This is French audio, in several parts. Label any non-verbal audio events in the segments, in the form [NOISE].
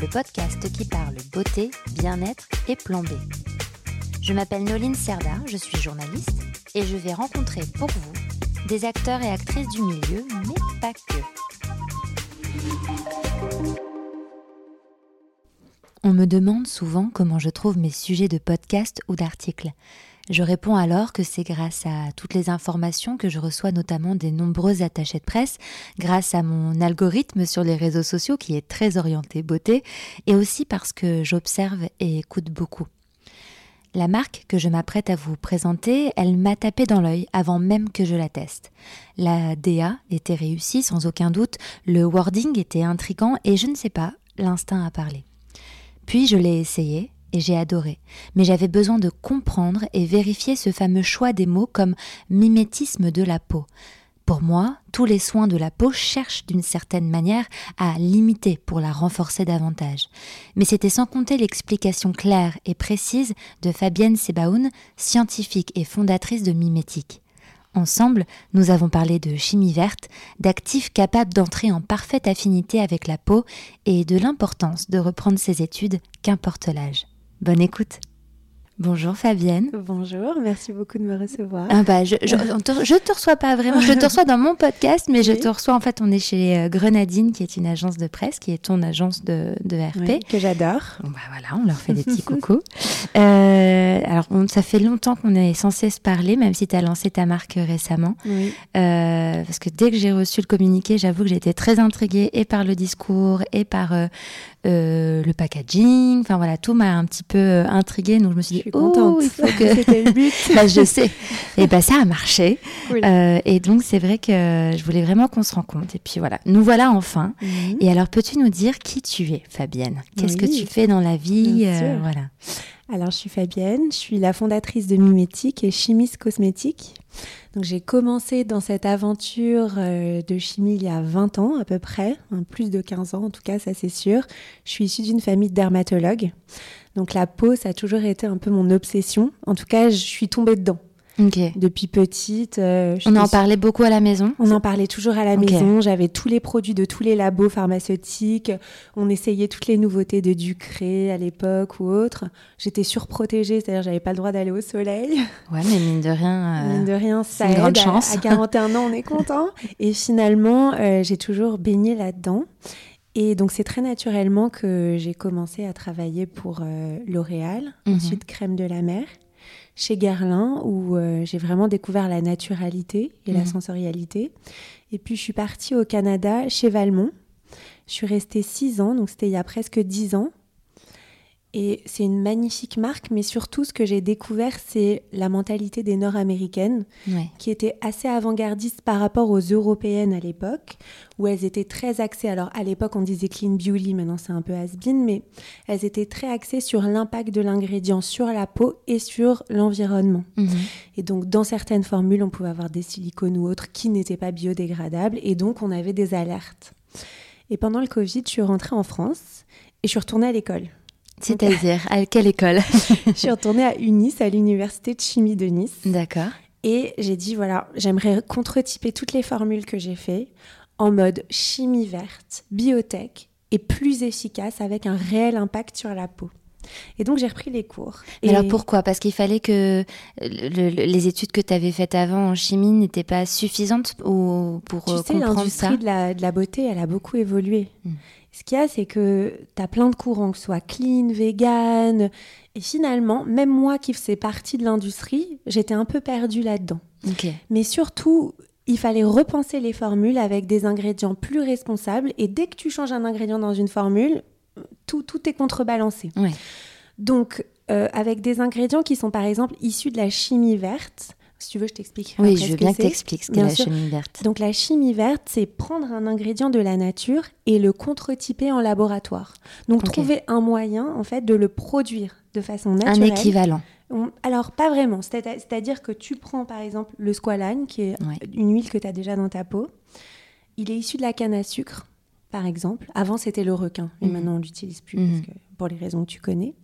le podcast qui parle beauté, bien-être et B. Je m'appelle Noline Serda, je suis journaliste et je vais rencontrer pour vous des acteurs et actrices du milieu, mais pas que. On me demande souvent comment je trouve mes sujets de podcast ou d'articles. Je réponds alors que c'est grâce à toutes les informations que je reçois notamment des nombreux attachés de presse, grâce à mon algorithme sur les réseaux sociaux qui est très orienté beauté, et aussi parce que j'observe et écoute beaucoup. La marque que je m'apprête à vous présenter, elle m'a tapé dans l'œil avant même que je la teste. La DA était réussie sans aucun doute, le wording était intrigant et je ne sais pas, l'instinct a parlé. Puis je l'ai essayé et j'ai adoré, mais j'avais besoin de comprendre et vérifier ce fameux choix des mots comme mimétisme de la peau. Pour moi, tous les soins de la peau cherchent d'une certaine manière à l'imiter pour la renforcer davantage. Mais c'était sans compter l'explication claire et précise de Fabienne Sebaoun, scientifique et fondatrice de Mimétique. Ensemble, nous avons parlé de chimie verte, d'actifs capables d'entrer en parfaite affinité avec la peau et de l'importance de reprendre ses études, qu'importe l'âge. Bonne écoute. Bonjour Fabienne. Bonjour, merci beaucoup de me recevoir. Ah bah, je, je, te, te reçois pas vraiment, je te reçois dans mon podcast, mais je te reçois en fait, on est chez euh, Grenadine, qui est une agence de presse, qui est ton agence de, de RP. que j'adore. Bah voilà, on leur fait des petits coucous. [LAUGHS] Euh, alors, ça fait longtemps qu'on est censé se parler, même si tu as lancé ta marque récemment. Oui. Euh, parce que dès que j'ai reçu le communiqué, j'avoue que j'étais très intriguée et par le discours et par euh, euh, le packaging. Enfin voilà, tout m'a un petit peu euh, intriguée. Donc je me suis dit, suis contente. oh, il faut que. [LAUGHS] C'était le but. [LAUGHS] bah, je sais. [LAUGHS] Et bah ça a marché. Cool. Euh, et donc c'est vrai que je voulais vraiment qu'on se rencontre. Et puis voilà, nous voilà enfin. Mhm. Et alors peux-tu nous dire qui tu es, Fabienne? Qu'est-ce que tu fais dans la vie Bien euh, sûr. Voilà. Alors, je suis Fabienne, je suis la fondatrice de Mimétique et chimiste cosmétique. Donc, j'ai commencé dans cette aventure euh, de chimie il y a 20 ans à peu près, hein, plus de 15 ans en tout cas, ça c'est sûr. Je suis issue d'une famille de dermatologues. Donc, la peau, ça a toujours été un peu mon obsession. En tout cas, je suis tombée dedans Depuis petite. euh, On en parlait beaucoup à la maison. On en parlait toujours à la maison. J'avais tous les produits de tous les labos pharmaceutiques. On essayait toutes les nouveautés de Ducré à l'époque ou autre. J'étais surprotégée, c'est-à-dire j'avais pas le droit d'aller au soleil. Ouais, mais mine de rien. euh, Mine de rien, ça une grande chance. À, 41 ans, on est content. [LAUGHS] Et finalement, euh, j'ai toujours baigné là-dedans. Et donc, c'est très naturellement que j'ai commencé à travailler pour euh, L'Oréal, Mhm. ensuite Crème de la Mer, chez Guerlain, où euh, j'ai vraiment découvert la naturalité et la Mhm. sensorialité. Et puis, je suis partie au Canada, chez Valmont. Je suis restée six ans, donc c'était il y a presque dix ans. Et c'est une magnifique marque, mais surtout, ce que j'ai découvert, c'est la mentalité des Nord-Américaines ouais. qui étaient assez avant-gardistes par rapport aux européennes à l'époque, où elles étaient très axées. Alors à l'époque, on disait clean beauty, maintenant c'est un peu has-been, mais elles étaient très axées sur l'impact de l'ingrédient sur la peau et sur l'environnement. Mhm. Et donc dans certaines formules, on pouvait avoir des silicones ou autres qui n'étaient pas biodégradables, et donc on avait des alertes. Et pendant le Covid, je suis rentrée en France et je suis retournée à l'école. C'est-à-dire, à quelle école [LAUGHS] [LAUGHS] Je suis retournée à UNIS, à l'université de chimie de Nice. D'accord. Et j'ai dit, voilà, j'aimerais contre-typer toutes les formules que j'ai fait en mode chimie verte, biotech et plus efficace avec un réel impact sur la peau. Et donc j'ai repris les cours. Et alors pourquoi? Parce qu'il fallait que le- le- les études que tu avais faites avant en chimie n'étaient pas suffisantes ou pour tu euh, sais, comprendre l'industrie ça de la, de la beauté, elle a beaucoup évolué. Mm. Ce qu'il y a, c'est que tu as plein de courants, que ce soit clean, vegan. Et finalement, même moi qui faisais partie de l'industrie, j'étais un peu perdue là-dedans. Mais surtout, il fallait repenser les formules avec des ingrédients plus responsables. Et dès que tu changes un ingrédient dans une formule, tout, tout est contrebalancé. Ouais. Donc, euh, avec des ingrédients qui sont par exemple issus de la chimie verte, Si tu veux, je t'explique. Oui, je veux bien que tu expliques ce qu'est la sûr. chimie verte. Donc la chimie verte, c'est prendre un ingrédient de la nature et le contre-typer en laboratoire. Donc trouver un moyen en fait de le produire de façon Un naturelle. équivalent. On- Alors pas vraiment, C'est- c'est-à-dire que tu prends par exemple le squalane, qui est Ouais. une huile que tu as déjà dans ta peau. Il est issu de la canne à sucre, par exemple. Avant c'était le requin, mais Mhm. maintenant on l'utilise plus Mhm. parce que- pour les raisons que tu connais.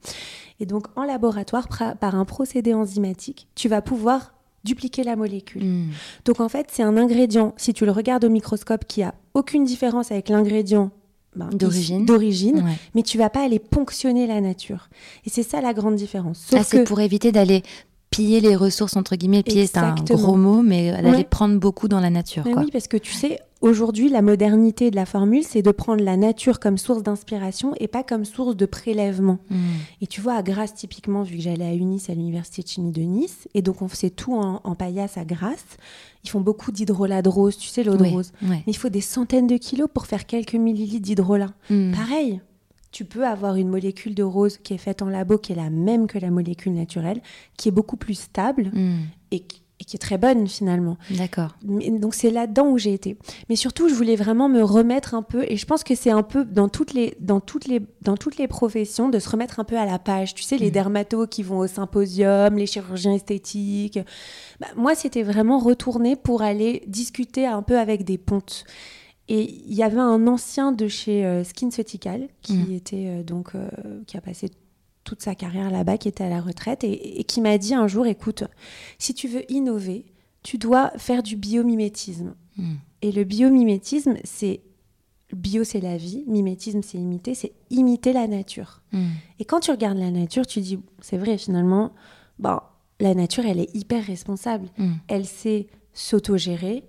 Et donc en laboratoire, par un procédé enzymatique, tu vas pouvoir dupliquer la molécule. Mm. Donc en fait, c'est un ingrédient, si tu le regardes au microscope, qui a aucune différence avec l'ingrédient ben, D'origine. Ouais. mais tu vas pas aller ponctionner la nature. Et c'est ça la grande différence. Ah, c'est que pour éviter d'aller piller les ressources, entre guillemets. Piller, c'est un gros mot, mais d'aller Ouais. prendre beaucoup dans la nature. Quoi. oui, parce que tu sais, aujourd'hui, la modernité de la formule, c'est de prendre la nature comme source d'inspiration et pas comme source de prélèvement. Mm. Et tu vois, à Grasse, typiquement, vu que j'allais à Unis, à l'Université de chimie de Nice, et donc on faisait tout en, en paillasse à Grasse, ils font beaucoup d'hydrolat de rose, tu sais, l'eau de Oui, rose. Mais il faut des centaines de kilos pour faire quelques millilitres d'hydrolat. Mm. Pareil, tu peux avoir une molécule de rose qui est faite en labo, qui est la même que la molécule naturelle, qui est beaucoup plus stable Mm. et qui, qui est très bonne finalement. D'accord. Donc c'est là-dedans où j'ai été. Mais surtout, je voulais vraiment me remettre un peu, et je pense que c'est un peu dans toutes les, dans toutes les, dans toutes les professions, de se remettre un peu à la page. Tu sais, les Mm. dermatos qui vont au symposium, les chirurgiens esthétiques. Bah, moi, c'était vraiment retourner pour aller discuter un peu avec des pontes. Et il y avait un ancien de chez euh, qui Mm. était euh, donc euh, qui a passé toute sa carrière là-bas, qui était à la retraite et, et qui m'a dit un jour, écoute, si tu veux innover, tu dois faire du biomimétisme. Mm. Et le biomimétisme, c'est bio, c'est la vie, mimétisme, c'est imiter, c'est imiter la nature. Mm. Et quand tu regardes la nature, tu dis, c'est vrai, finalement, bon, la nature, elle est hyper responsable. Mm. Elle sait s'autogérer,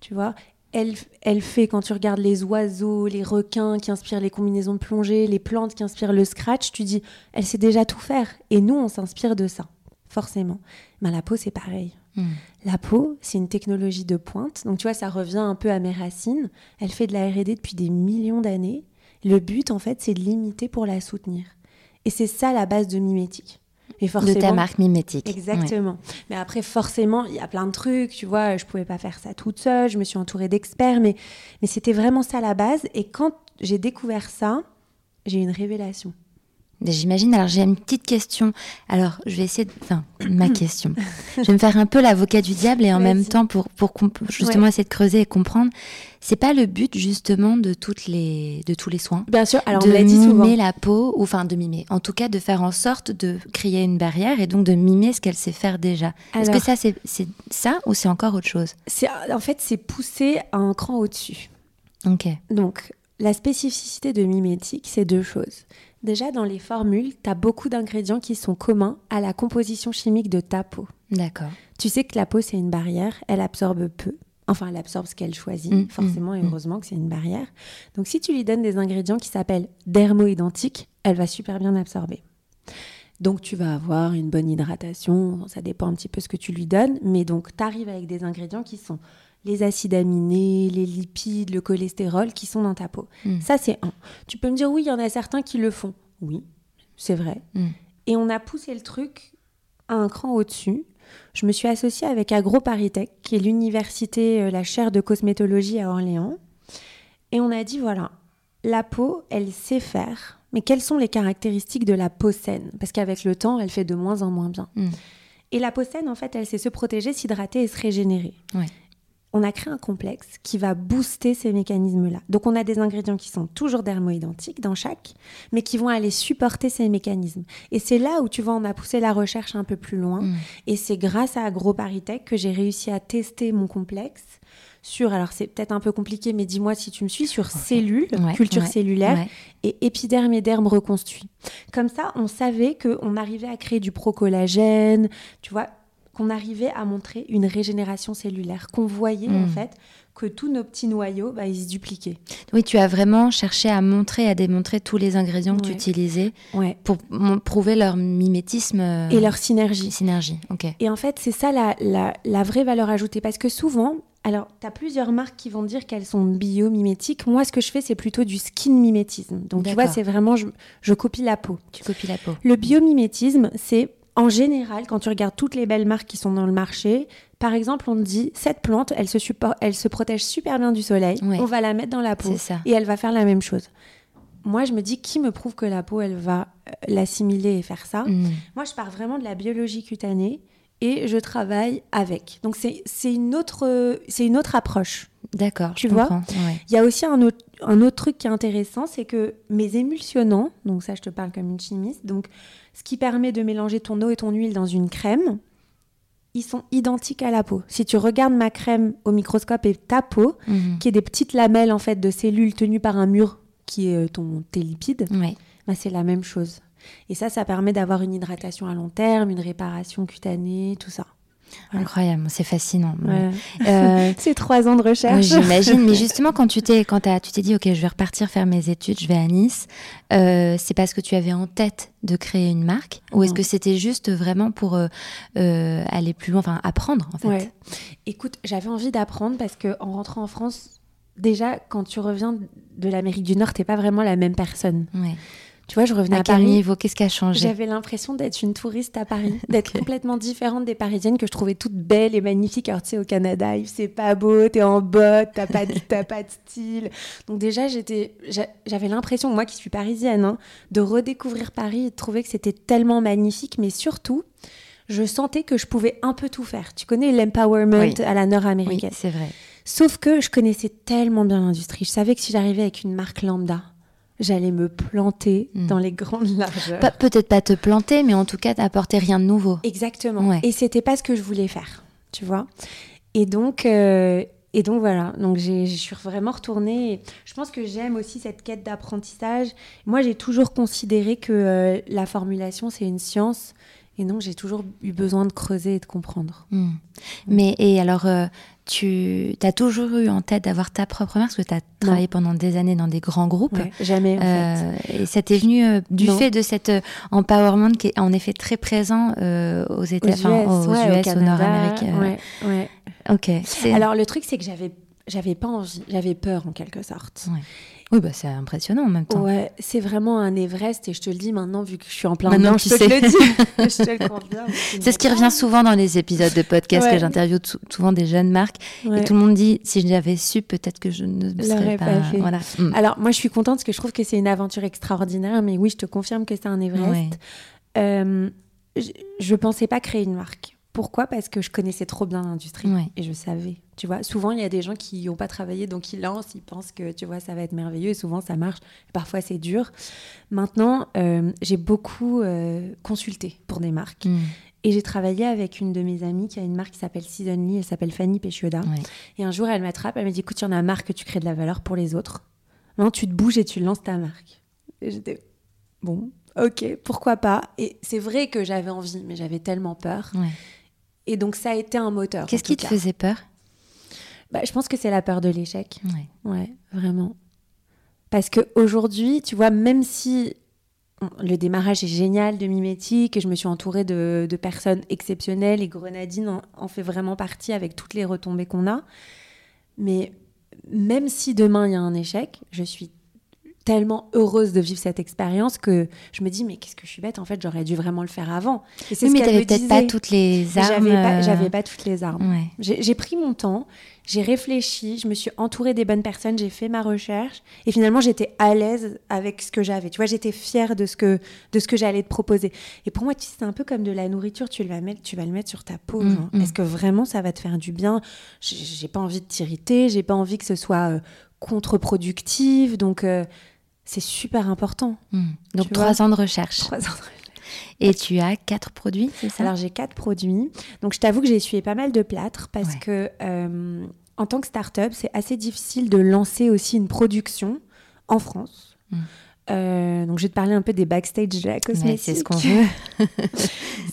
tu vois. Elle, elle fait, quand tu regardes les oiseaux, les requins qui inspirent les combinaisons de plongée, les plantes qui inspirent le scratch, tu dis, elle sait déjà tout faire. Et nous, on s'inspire de ça, forcément. Mais la peau, c'est pareil. Mm. La peau, c'est une technologie de pointe. Donc, tu vois, ça revient un peu à mes racines. Elle fait de la R&D depuis des millions d'années. Le but, en fait, c'est de l'imiter pour la soutenir. Et c'est ça la base de mimétique. Et De ta marque mimétique. Exactement. Mais après, forcément, il y a plein de trucs, tu vois, je pouvais pas faire ça toute seule, je me suis entourée d'experts, mais, mais c'était vraiment ça la base. Et quand j'ai découvert ça, j'ai eu une révélation. J'imagine. Alors, j'ai une petite question. Alors, je vais essayer de. Enfin, ma [COUGHS] question. je vais me faire un peu l'avocat du diable et en même temps, pour, justement essayer de creuser et comprendre, c'est pas le but, justement, de, toutes les, de tous les soins? Bien sûr, alors de on l'a dit souvent. mimer la peau, ou enfin de mimer, en tout cas de faire en sorte de créer une barrière et donc de mimer ce qu'elle sait faire déjà. Est-ce que ça c'est ça ou c'est encore autre chose? En fait, c'est poussé à un cran au-dessus. Ok. Donc, la spécificité de mimétique, c'est deux choses. Déjà, dans les formules, tu as beaucoup d'ingrédients qui sont communs à la composition chimique de ta peau. D'accord. Tu sais que la peau, c'est une barrière, elle absorbe peu. Enfin, elle absorbe ce qu'elle choisit, Mm, forcément, et mm, mm. heureusement que c'est une barrière. Donc, si tu lui donnes des ingrédients qui s'appellent dermo-identiques, elle va super bien absorber. Donc, tu vas avoir une bonne hydratation, ça dépend un petit peu ce que tu lui donnes, mais donc, tu arrives avec des ingrédients qui sont les acides aminés, les lipides, le cholestérol qui sont dans ta peau. Mm. Ça, c'est un. Tu peux me dire, oui, il y en a certains qui le font. Oui, c'est vrai. Mm. Et on a poussé le truc à un cran au-dessus. Je me suis associée avec AgroParisTech, qui est l'université, euh, la chaire de cosmétologie à Orléans. Et on a dit, voilà, la peau, elle sait faire. Mais quelles sont les caractéristiques de la peau saine? Parce qu'avec le temps, elle fait de moins en moins bien. Mm. Et la peau saine, en fait, elle sait se protéger, s'hydrater et se régénérer. Ouais. On a créé un complexe qui va booster ces mécanismes-là. Donc, on a des ingrédients qui sont toujours dermo-identiques dans chaque, mais qui vont aller supporter ces mécanismes. Et c'est là où, tu vois, on a poussé la recherche un peu plus loin. Mm. Et c'est grâce à AgroParisTech que j'ai réussi à tester mon complexe sur, alors c'est peut-être un peu compliqué, mais dis-moi si tu me suis, sur cellules, Ouais, culture ouais, cellulaire ouais. et épiderme et derme reconstruit. Comme ça, on savait qu'on arrivait à créer du procollagène, tu vois, qu'on arrivait à montrer une régénération cellulaire, qu'on voyait en Mm. fait que tous nos petits noyaux, bah, ils se dupliquaient. Oui, tu as vraiment cherché à montrer, à démontrer tous les ingrédients que tu utilisais Ouais. pour prouver leur mimétisme euh, Et leur synergie. synergie. Ok. Et en fait, c'est ça la, la, la vraie valeur ajoutée. Parce que souvent, alors, tu as plusieurs marques qui vont dire qu'elles sont biomimétiques. Moi, ce que je fais, c'est plutôt du skin mimétisme. Donc, tu vois, c'est vraiment, je, je copie la peau. Tu copies la peau. Le biomimétisme, c'est en général, quand tu regardes toutes les belles marques qui sont dans le marché, par exemple, on te dit cette plante, elle se, elle se protège super bien du soleil. Ouais. On va la mettre dans la peau ça. et elle va faire la même chose. Moi, je me dis qui me prouve que la peau, elle va euh, l'assimiler et faire ça? Mm. Moi, je pars vraiment de la biologie cutanée et je travaille avec. Donc, c'est une, autre, c'est une autre approche. D'accord, Tu je vois. Ouais. Il y a aussi un autre, un autre truc qui est intéressant, c'est que mes émulsionnants, donc ça je te parle comme une chimiste, donc ce qui permet de mélanger ton eau et ton huile dans une crème, ils sont identiques à la peau. Si tu regardes ma crème au microscope et ta peau, Mhm. qui est des petites lamelles en fait de cellules tenues par un mur qui est euh, ton, tes lipides, Ouais. bah, c'est la même chose. Et ça, ça permet d'avoir une hydratation à long terme, une réparation cutanée, tout ça. Voilà. Incroyable, c'est fascinant. Ouais. [LAUGHS] Euh, c'est trois ans de recherche. J'imagine, mais [LAUGHS] justement, quand tu t'es, quand tu t'es dit, ok, je vais repartir faire mes études, je vais à Nice, euh, c'est parce que tu avais en tête de créer une marque, ou est-ce que c'était juste vraiment pour euh, euh, aller plus loin, enfin apprendre en fait? Ouais. Écoute, j'avais envie d'apprendre parce que en rentrant en France, déjà quand tu reviens de l'Amérique du Nord, t'es pas vraiment la même personne. Ouais. Tu vois, je revenais À à, Paris. niveau Qu'est-ce qui a changé? J'avais l'impression d'être une touriste à Paris, [LAUGHS] d'être complètement différente des Parisiennes que je trouvais toutes belles et magnifiques. Alors tu sais, au Canada, c'est pas beau, t'es en botte, t'as pas, de- [LAUGHS] pas de style. Donc déjà, j'étais, j'avais l'impression, moi qui suis parisienne, hein, de redécouvrir Paris et de trouver que c'était tellement magnifique, mais surtout, je sentais que je pouvais un peu tout faire. Tu connais l'empowerment Oui. à la Oui, nord-américaine. c'est vrai. Sauf que je connaissais tellement bien l'industrie. Je savais que si j'arrivais avec une marque lambda, j'allais me planter Mm. dans les grandes largeurs. Peut-être pas te planter, mais en tout cas t'apporter rien de nouveau. Exactement. Ouais. Et c'était pas ce que je voulais faire, tu vois. Et donc, euh, et donc voilà. Donc je suis vraiment retournée. Et Je pense que j'aime aussi cette quête d'apprentissage. Moi, j'ai toujours considéré que euh, la formulation c'est une science. Et donc, j'ai toujours eu besoin de creuser et de comprendre. Hmm. Mais et alors, euh, tu as toujours eu en tête d'avoir ta propre marque parce que tu as travaillé pendant des années dans des grands groupes. Ouais, jamais, en fait. Euh, et ça t'est venu euh, du Non. fait de cet euh, empowerment qui est en effet très présent euh, aux Aux États, US, enfin, aux, ouais, US, au Canada, Nord-Amérique. ouais. Ok. Alors, le truc, c'est que j'avais, j'avais pas envie, j'avais peur en quelque sorte. Ouais. Oui, bah, c'est impressionnant en même temps. Ouais, c'est vraiment un Everest et je te le dis maintenant vu que je suis en plein Maintenant, dedans, tu je peux te sais. le dire. [LAUGHS] je te le confirme. C'est ce qui revient souvent dans les épisodes de podcast Ouais. que j'interviewe sou- souvent des jeunes marques. Ouais. Et tout le monde dit si j'avais su, peut-être que je ne me serais L'aurais pas. pas fait. Voilà. Mm. Alors moi je suis contente parce que je trouve que c'est une aventure extraordinaire, mais oui je te confirme que c'est un Everest. Ouais. Euh, je, je pensais pas créer une marque. Pourquoi? Parce que je connaissais trop bien l'industrie Ouais. et je savais. Tu vois, souvent il y a des gens qui n'ont pas travaillé, donc ils lancent, ils pensent que tu vois ça va être merveilleux. Et souvent ça marche. Parfois c'est dur. Maintenant, euh, j'ai beaucoup euh, consulté pour des marques Mm. et j'ai travaillé avec une de mes amies qui a une marque qui s'appelle Seasonly. Elle s'appelle Fanny Péchioda. Ouais. Et un jour elle m'attrape, elle me dit écoute, il y en a marre que tu crées de la valeur pour les autres. Maintenant tu te bouges et tu lances ta marque. Et j'étais bon. Ok, pourquoi pas? Et c'est vrai que j'avais envie, mais j'avais tellement peur. Ouais. Et donc ça a été un moteur. Qu'est-ce qui te cas. faisait peur? Bah, Je pense que c'est la peur de l'échec. Ouais. Ouais, vraiment. Parce que aujourd'hui, tu vois, même si le démarrage est génial de Mimétique et je me suis entourée de, de personnes exceptionnelles et Grenadine en, en fait vraiment partie avec toutes les retombées qu'on a. Mais même si demain il y a un échec, je suis tellement heureuse de vivre cette expérience que je me dis mais qu'est-ce que je suis bête en fait j'aurais dû vraiment le faire avant et Oui, mais t'avais peut-être pas toutes les armes. j'avais pas, euh, j'avais pas toutes les armes Ouais. j'ai pris mon temps, j'ai réfléchi, je me suis entourée des bonnes personnes, j'ai fait ma recherche et finalement j'étais à l'aise avec ce que j'avais. Tu vois, j'étais fière de ce que de ce que j'allais te proposer. Et pour moi, tu sais, c'est un peu comme de la nourriture, tu vas mettre, tu vas le mettre sur ta peau. Mm, mm. Est-ce que vraiment ça va te faire du bien? J'ai- pas envie de t'irriter, j'ai pas envie que ce soit euh, contre-productif, donc euh, c'est super important. Mm. Donc trois ans de recherche. Trois ans de Et tu as quatre produits, c'est ça? Alors j'ai quatre produits. Donc je t'avoue que j'ai essuyé pas mal de plâtre parce Ouais. que euh, en tant que start-up, c'est assez difficile de lancer aussi une production en France. Mm. Euh, donc je vais te parler un peu des backstage de la cosmétique. c'est ce qu'on [LAUGHS] veut.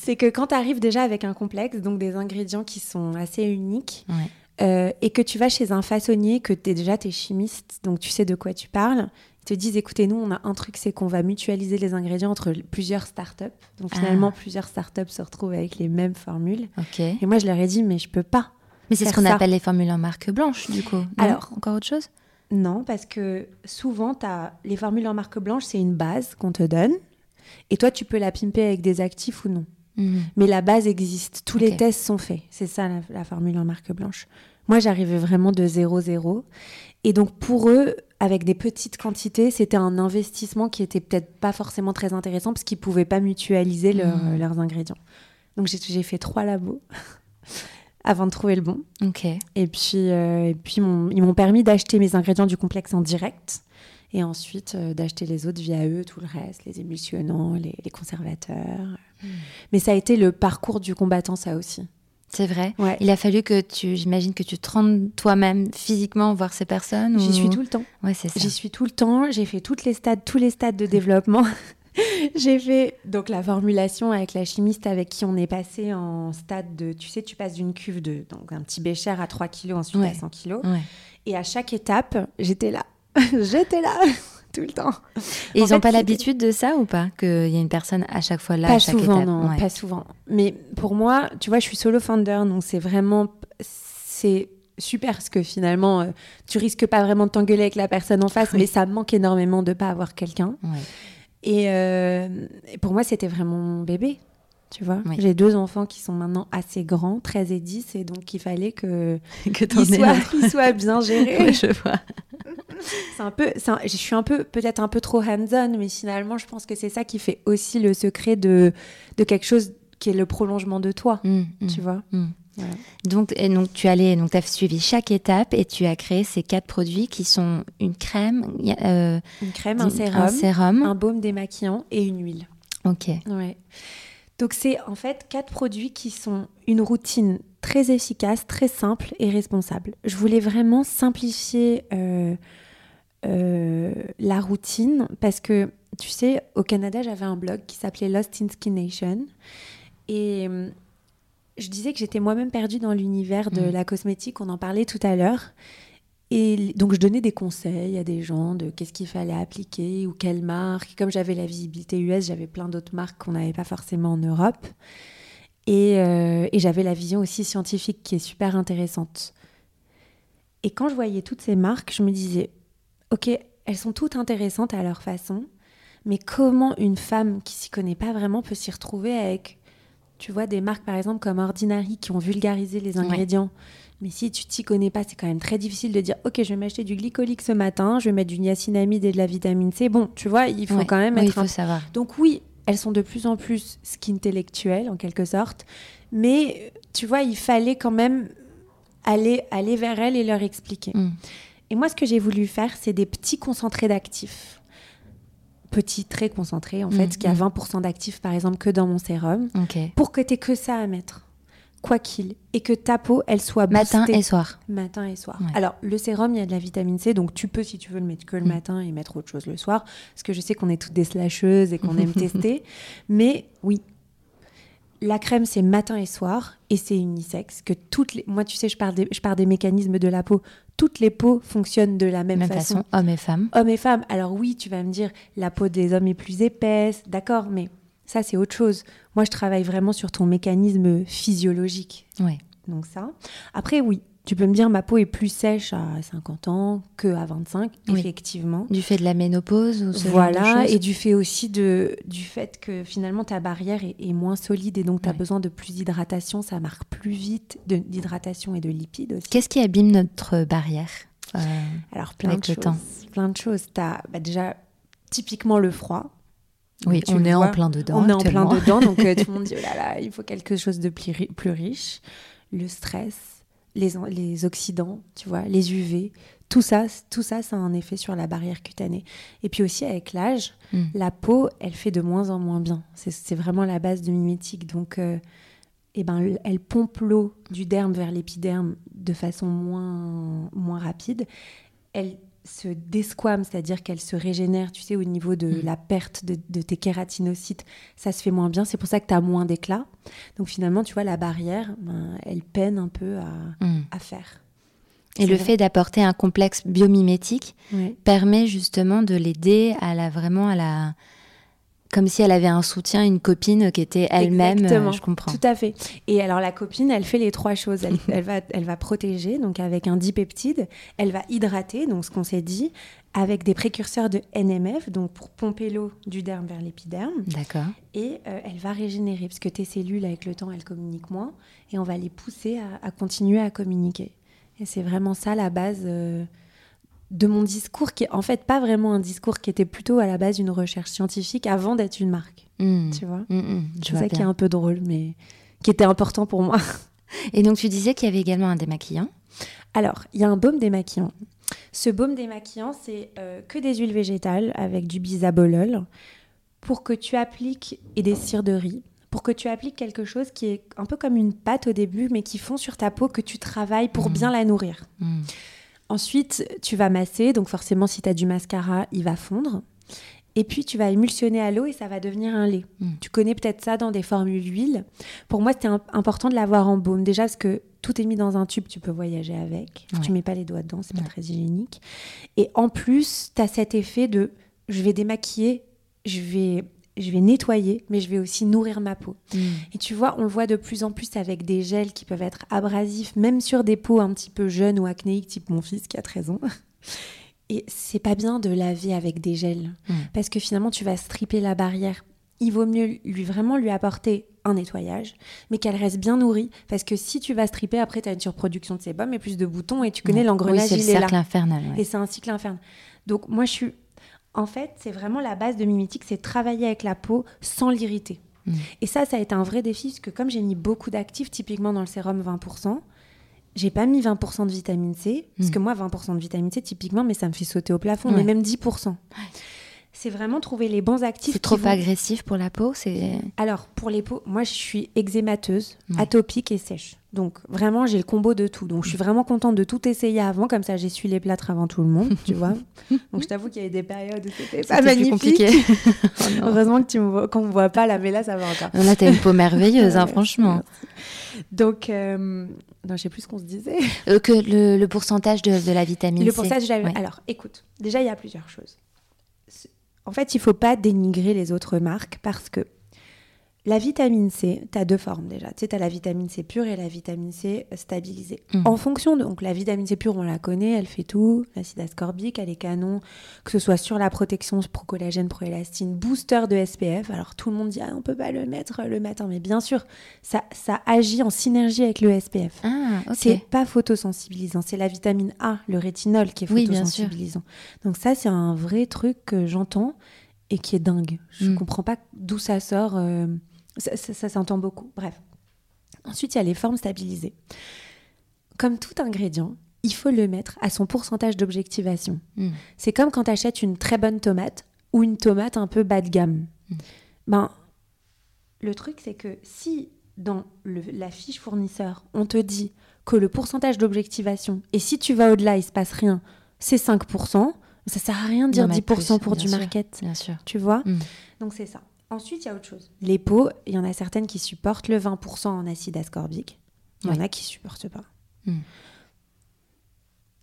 c'est que quand tu arrives déjà avec un complexe, donc des ingrédients qui sont assez uniques, Ouais. euh, et que tu vas chez un façonnier, que tu es déjà t'es chimiste, donc tu sais de quoi tu parles, te disent écoutez, nous on a un truc, c'est qu'on va mutualiser les ingrédients entre plusieurs startups. Donc Ah. finalement, plusieurs startups se retrouvent avec les mêmes formules. Ok. Et moi, je leur ai dit, mais je peux pas. Mais c'est ce qu'on appelle les formules en marque blanche, du coup. Non Alors- encore autre chose? Non, parce que souvent, as les formules en marque blanche, c'est une base qu'on te donne. Et toi, tu peux la pimper avec des actifs ou non. Mhm. Mais la base existe. Tous les tests sont faits. C'est ça la, la formule en marque blanche. Moi, j'arrivais vraiment de 0-0. Et donc, pour eux, avec des petites quantités, c'était un investissement qui était peut-être pas forcément très intéressant parce qu'ils pouvaient pas mutualiser leur- Mhm. leurs ingrédients. Donc, j'ai fait trois labos [LAUGHS] avant de trouver le bon. Ok. Et puis, euh, et puis mon- ils m'ont permis d'acheter mes ingrédients du complexe en direct. Et ensuite, euh, d'acheter les autres via eux, tout le reste, les émulsionnants, les, les conservateurs. Mais ça a été le parcours du combattant, ça aussi. C'est vrai. Ouais. Il a fallu que tu, j'imagine que tu te rendes toi-même physiquement voir ces personnes. J'y suis tout le temps. Ouais, c'est ça. J'y suis tout le temps. J'ai fait toutes les stades, tous les stades de développement. [LAUGHS] J'ai fait donc la formulation avec la chimiste avec qui on est passé en stade de, tu sais, tu passes d'une cuve de donc un petit bécher à 3 kilos, ensuite Ouais. à 100 kilos. Et à chaque étape, j'étais là. [LAUGHS] j'étais là tout le temps. Et En ils n'ont pas l'habitude de ça ou pas? Qu'il y a une personne à chaque fois là, à pas chaque souvent, étape non, Ouais. pas souvent. Mais pour moi, tu vois, je suis solo founder, donc c'est vraiment, c'est super parce que finalement, euh, tu risques pas vraiment de t'engueuler avec la personne en face, Oui. mais ça manque énormément de pas avoir quelqu'un. Ouais. Et, euh, et pour moi, c'était vraiment mon bébé. Tu vois, Oui. j'ai deux enfants qui sont maintenant assez grands, 13 et 10, et donc il fallait que [LAUGHS] que ils t'en aies [LAUGHS] soient, bien gérés. Ouais, je vois. C'est un peu, un- je suis un peu, peut-être un peu trop hands-on, mais finalement, je pense que c'est ça qui fait aussi le secret de, de quelque chose qui est le prolongement de toi, Mm, mm, tu vois. mm. Voilà. Donc, et donc tu allais, donc as suivi chaque étape et tu as créé ces quatre produits qui sont une crème, euh, Une crème, un sérum, un sérum. un baume démaquillant et une huile. Ok. Ouais. Donc c'est en fait quatre produits qui sont une routine très efficace, très simple et responsable. Je voulais vraiment simplifier euh, euh, la routine parce que tu sais, au Canada, j'avais un blog qui s'appelait Lost in Skin Nation et euh, je disais que j'étais moi-même perdue dans l'univers de Mm. la cosmétique. On en parlait tout à l'heure. Et donc, je donnais des conseils à des gens de qu'est-ce qu'il fallait appliquer ou quelle marque. Comme j'avais la visibilité US, j'avais plein d'autres marques qu'on n'avait pas forcément en Europe. Et, euh, et j'avais la vision aussi scientifique qui est super intéressante. Et quand je voyais toutes ces marques, je me disais, OK, elles sont toutes intéressantes à leur façon, mais comment une femme qui s'y connaît pas vraiment peut s'y retrouver avec, tu vois, des marques par exemple comme Ordinary qui ont vulgarisé les ingrédients. Mais si tu t'y connais pas, c'est quand même très difficile de dire Ok, je vais m'acheter du glycolique ce matin, je vais mettre du niacinamide et de la vitamine C. Bon, tu vois, il faut Ouais. quand même Oui, il être faut un savoir. donc oui, elles sont de plus en plus skintellectuelles en quelque sorte, mais tu vois, il fallait quand même aller, aller vers elles et leur expliquer. Mm. Et moi, ce que j'ai voulu faire, c'est des petits concentrés d'actifs. Petits, très concentrés, en fait, Mm, qui a mm. 20% d'actifs, par exemple, que dans mon sérum, pour que tu que ça à mettre, quoi qu'il, et que ta peau, elle soit Matin boostée et soir. matin et soir. Ouais. Alors, le sérum, il y a de la vitamine C, donc tu peux, si tu veux, le mettre que le Mm. matin et mettre autre chose le soir, parce que je sais qu'on est toutes des slasheuses et qu'on aime [LAUGHS] tester. Mais oui, la crème, c'est matin et soir, et c'est unisexe. Que toutes les... Moi, tu sais, je parle, des... je parle des mécanismes de la peau. Toutes les peaux fonctionnent de la même, Même façon. façon, hommes et femmes. Hommes et femmes. Alors oui, tu vas me dire, la peau des hommes est plus épaisse, d'accord, mais ça, c'est autre chose. Moi, je travaille vraiment sur ton mécanisme physiologique. Ouais. Donc ça. Après, oui, tu peux me dire ma peau est plus sèche à 50 ans que à 25, Oui. effectivement. Du fait de la ménopause ou ce genre de Voilà, et du fait aussi de, du fait que finalement ta barrière est, est moins solide et donc tu as Ouais. besoin de plus d'hydratation, ça marque plus vite d'hydratation et de lipides aussi. Qu'est-ce qui abîme notre barrière Euh, Alors plein de choses. Plein de choses. Tu as déjà typiquement le froid. Oui, on est en vois, plein dedans. On est en plein dedans, donc euh, tout le [LAUGHS] monde dit oh là là, il faut quelque chose de plus, ri- plus riche. Le stress, les, les oxydants, tu vois, les UV, tout ça, tout ça, ça a un effet sur la barrière cutanée. Et puis aussi avec l'âge, Mm. la peau, elle fait de moins en moins bien. C'est- vraiment la base de mimétique. Donc, euh, eh ben, elle pompe l'eau du derme vers l'épiderme de façon moins, moins rapide. Elle se desquame, c'est-à-dire qu'elle se régénère, tu sais, au niveau de Mm. la perte de, de tes kératinocytes, ça se fait moins bien. C'est pour ça que tu as moins d'éclat. Donc finalement, tu vois, la barrière, ben, elle peine un peu à, Mm. à faire. Et le vrai. fait d'apporter un complexe biomimétique permet justement de l'aider à la vraiment à la Comme si elle avait un soutien, une copine qui était elle-même. Exactement. je comprends. Tout à fait. Et alors la copine, elle fait les trois choses. Elle, [LAUGHS] elle va, elle va protéger, donc avec un dipeptide. Elle va hydrater, donc ce qu'on s'est dit, avec des précurseurs de NMF, donc pour pomper l'eau du derme vers l'épiderme. D'accord. Et euh, elle va régénérer, parce que tes cellules, avec le temps, elles communiquent moins. Et on va les pousser à, à continuer à communiquer. Et c'est vraiment ça la base euh, de mon discours, qui est en fait pas vraiment un discours qui était plutôt à la base une recherche scientifique avant d'être une marque. Mm. Tu vois Mm, mm, je C'est ça qui est un peu drôle, mais qui était important pour moi. Et donc tu disais qu'il y avait également un démaquillant. Alors, il y a un baume démaquillant. Ce baume démaquillant, c'est euh, que des huiles végétales avec du bisabolol pour que tu appliques et des cires de riz pour que tu appliques quelque chose qui est un peu comme une pâte au début, mais qui fond sur ta peau, que tu travailles pour Mhm. bien la nourrir. Ensuite, tu vas masser, donc forcément, si tu as du mascara, il va fondre. Et puis, tu vas émulsionner à l'eau et ça va devenir un lait. Mm. Tu connais peut-être ça dans des formules huile. Pour moi, c'était im- important de l'avoir en baume. Déjà, parce que tout est mis dans un tube, tu peux voyager avec. Ouais. Tu mets pas les doigts dedans, c'est pas Ouais. très hygiénique. Et en plus, tu as cet effet de je vais démaquiller, je vais, je vais nettoyer, mais je vais aussi nourrir ma peau. Mm. Et tu vois, on le voit de plus en plus avec des gels qui peuvent être abrasifs, même sur des peaux un petit peu jeunes ou acnéiques, type mon fils qui a 13 ans. [LAUGHS] Et c'est pas bien de laver avec des gels, Mm. parce que finalement, tu vas stripper la barrière. Il vaut mieux lui vraiment lui apporter un nettoyage, mais qu'elle reste bien nourrie, parce que si tu vas stripper, après, tu as une surproduction de sébum et plus de boutons, et tu connais Ouais. l'engrenage, Oui, c'est le il est là. cercle infernal. ouais. Et c'est un cycle infernal. Donc moi, je suis... En fait, c'est vraiment la base de Mimétique, c'est travailler avec la peau sans l'irriter. Mm. Et ça, ça a été un vrai défi, parce que comme j'ai mis beaucoup d'actifs, typiquement dans le sérum 20%, j'ai pas mis 20% de vitamine C, parce Mm. que moi, 20% de vitamine C, typiquement, mais ça me fait sauter au plafond, Ouais. mais même 10%. C'est vraiment trouver les bons actifs. C'est trop vont- agressif pour la peau. C'est. alors, pour les peaux, moi, je suis eczémateuse, Ouais. atopique et sèche. Donc, vraiment, j'ai le combo de tout. Donc, je suis vraiment contente de tout essayer avant. Comme ça, j'essuie les plâtres avant tout le monde, tu vois. [LAUGHS] Donc, je t'avoue qu'il y avait des périodes où c'était pas magnifique. compliqué. [LAUGHS] Oh. Heureusement que tu me qu'on me voit pas là, mais là, ça va encore. Là, t'as une peau merveilleuse, [LAUGHS] hein, franchement. Donc, euh, non, je sais plus ce qu'on se disait. Euh, que le, le pourcentage de, de la vitamine Le C. pourcentage, j'avais- Ouais. alors, écoute, déjà, il y a plusieurs choses. En fait, il faut pas dénigrer les autres marques parce que la vitamine C, tu as deux formes déjà. Tu sais, tu as la vitamine C pure et la vitamine C stabilisée. Mhm. En fonction de. Donc, la vitamine C pure, on la connaît, elle fait tout. L'acide ascorbique, elle est canon. Que ce soit sur la protection pro-collagène, pro-élastine, booster de SPF. Alors, tout le monde dit, ah, on peut pas le mettre le matin. Mais bien sûr, ça, ça agit en synergie avec le SPF. Ah, ok. C'est pas photosensibilisant, c'est la vitamine A, le rétinol qui est Oui, photosensibilisant. Donc ça, c'est un vrai truc que j'entends et qui est dingue. Je Mm. comprends pas d'où ça sort. euh, ça ça- ça s'entend beaucoup. Bref. Ensuite, il y a les formes stabilisées. Comme tout ingrédient, il faut le mettre à son pourcentage d'objectivation. Mm. C'est comme quand tu achètes une très bonne tomate ou une tomate un peu bas de gamme. Mm. Ben, le truc, c'est que si dans le- la fiche fournisseur, on te dit que le pourcentage d'objectivation, et si tu vas au-delà, il se passe rien, c'est 5%, ça sert à rien de dire D'en mettre 10% plus, pour du sûr. market. Bien sûr. Tu vois? Mm. Donc c'est ça. Ensuite, il y a autre chose. Les peaux, il y en a certaines qui supportent le 20% en acide ascorbique. Il y en a qui supportent pas. Mm.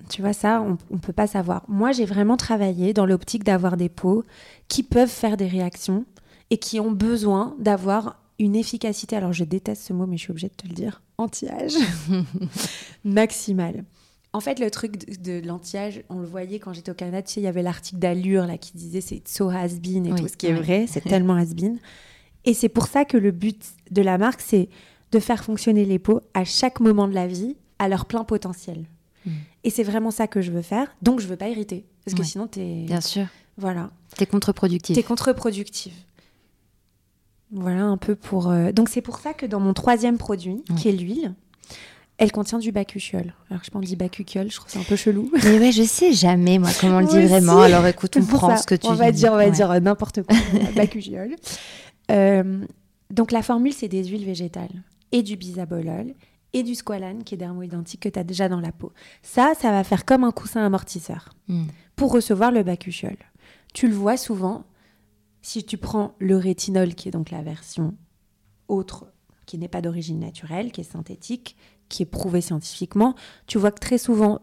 Tu vois, ça, on ne peut pas savoir. Moi, j'ai vraiment travaillé dans l'optique d'avoir des peaux qui peuvent faire des réactions et qui ont besoin d'avoir une efficacité, alors je déteste ce mot, mais je suis obligée de te le dire, anti-âge, [LAUGHS] maximale. En fait, le truc de, de l'anti-âge, on le voyait quand j'étais au Canada, tu sais, il y avait l'article d'Allure là, qui disait c'est so has-been et Oui, tout, ce qui est vrai, c'est [LAUGHS] tellement has-been. Et c'est pour ça que le but de la marque, c'est de faire fonctionner les peaux à chaque moment de la vie à leur plein potentiel. Mm. Et c'est vraiment ça que je veux faire. Donc, je veux pas irriter. Parce que Ouais. sinon, t'es. Bien sûr. Voilà. T'es contre-productif. T'es contre-productive. Voilà un peu pour. euh, Donc, c'est pour ça que dans mon troisième produit, Ouais. qui est l'huile, elle contient du bacuchiol. Alors, je pense dit bacuchiol, je trouve ça un peu chelou. [LAUGHS] Mais ouais, je sais jamais, moi, comment on le dit vraiment. Alors écoute, on C'est prend ça. ce que tu On va dire, on va Ouais. dire euh, n'importe quoi. [LAUGHS] bacuchiol. Euh, donc, la formule, c'est des huiles végétales et du bisabolol et du squalane, qui est dermoidentique, que tu as déjà dans la peau. Ça, ça va faire comme un coussin amortisseur Mm. pour recevoir le bacuchiol. Tu le vois souvent si tu prends le rétinol, qui est donc la version autre, qui n'est pas d'origine naturelle, qui est synthétique, qui est prouvée scientifiquement. Tu vois que très souvent,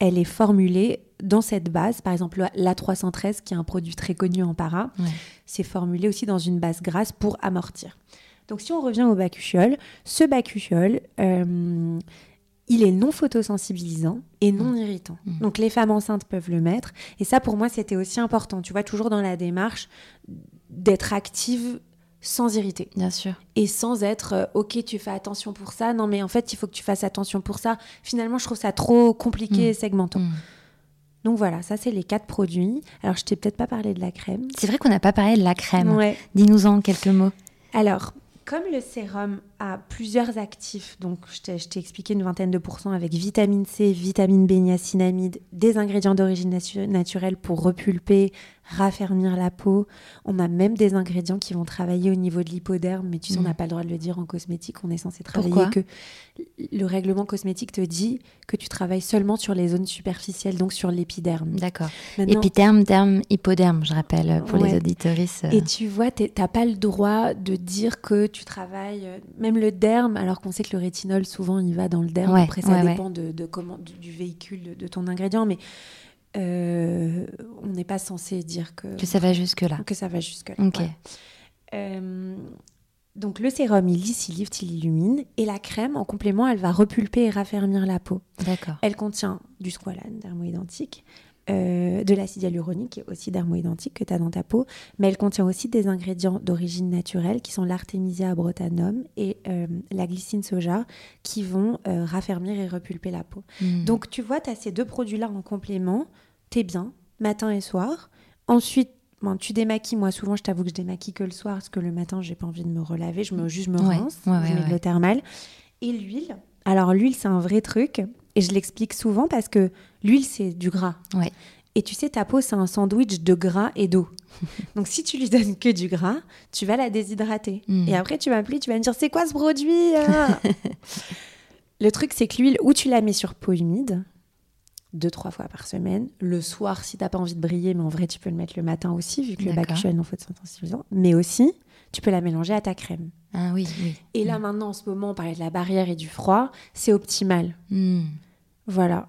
elle est formulée dans cette base. Par exemple, l'A313, qui est un produit très connu en para, Ouais. c'est formulé aussi dans une base grasse pour amortir. Donc si on revient au bacuchiol, ce bacuchiol, euh, il est non photosensibilisant et non irritant. Mm. Donc les femmes enceintes peuvent le mettre. Et ça, pour moi, c'était aussi important. Tu vois, toujours dans la démarche d'être active sans irriter Bien sûr. et sans être euh, ok tu fais attention pour ça non mais en fait il faut que tu fasses attention pour ça finalement je trouve ça trop compliqué Mm. et segmentant Mm. donc voilà ça c'est les quatre produits alors je t'ai peut-être pas parlé de la crème C'est vrai qu'on n'a pas parlé de la crème. Ouais. Dis-nous en quelques mots. Alors, comme le sérum a plusieurs actifs, donc je t'ai je t'ai expliqué une vingtaine de pourcents avec vitamine C, vitamine B, niacinamide, des ingrédients d'origine natu- naturelle pour repulper, raffermir la peau. On a même des ingrédients qui vont travailler au niveau de l'hypoderme, mais tu sais, on Mm. n'a pas le droit de le dire en cosmétique, on est censé travailler Pourquoi que le règlement cosmétique te dit que tu travailles seulement sur les zones superficielles, donc sur l'épiderme. D'accord. Épitherme, derme, hypoderme, je rappelle pour Ouais. les auditorices. euh. Et tu vois, t'es- t'as pas le droit de dire que tu travailles, euh, même le derme, alors qu'on sait que le rétinol, souvent, il va dans le derme. Ouais, Après, ça ouais. dépend de, de comment, du, du véhicule, de, de ton ingrédient, mais euh, on n'est pas censé dire que, Que ça va jusque-là. que ça va jusque-là. Ok. Ouais. Euh, donc, le sérum, il lisse, il lift, il illumine. Et la crème, en complément, elle va repulper et raffermir la peau. D'accord. Elle contient du squalane, dermoïdentique, euh, de l'acide hyaluronique, qui est aussi dermoïdentique, que tu as dans ta peau, mais elle contient aussi des ingrédients d'origine naturelle, qui sont l'artémisia abrotanum et euh, la glycine soja, qui vont euh, raffermir et repulper la peau. Mm. Donc tu vois, tu as ces deux produits-là en complément, t'es bien, matin et soir. Ensuite, bon, tu démaquilles. Moi, souvent, je t'avoue que je démaquille que le soir, parce que le matin, j'ai pas envie de me relaver. Je me, juste, je me Ouais, rince, ouais, je mets de l'eau thermale. Et l'huile. Alors, l'huile, c'est un vrai truc. Et je l'explique souvent parce que l'huile, c'est du gras. Ouais. Et tu sais, ta peau, c'est un sandwich de gras et d'eau. [LAUGHS] Donc, si tu lui donnes que du gras, tu vas la déshydrater. Mm. Et après, tu vas m'appeler, tu vas me dire, c'est quoi ce produit hein? [LAUGHS] Le truc, c'est que l'huile, ou tu la mets sur peau humide, deux, trois fois par semaine. Le soir, si t'as pas envie de briller, mais en vrai, tu peux le mettre le matin aussi, vu que le D'accord. bacuchiol non photosensibilisant. Mais aussi, tu peux la mélanger à ta crème. Ah oui, oui. Et là, maintenant, en ce moment, on parlait de la barrière et du froid, c'est optimal. Mm. Voilà.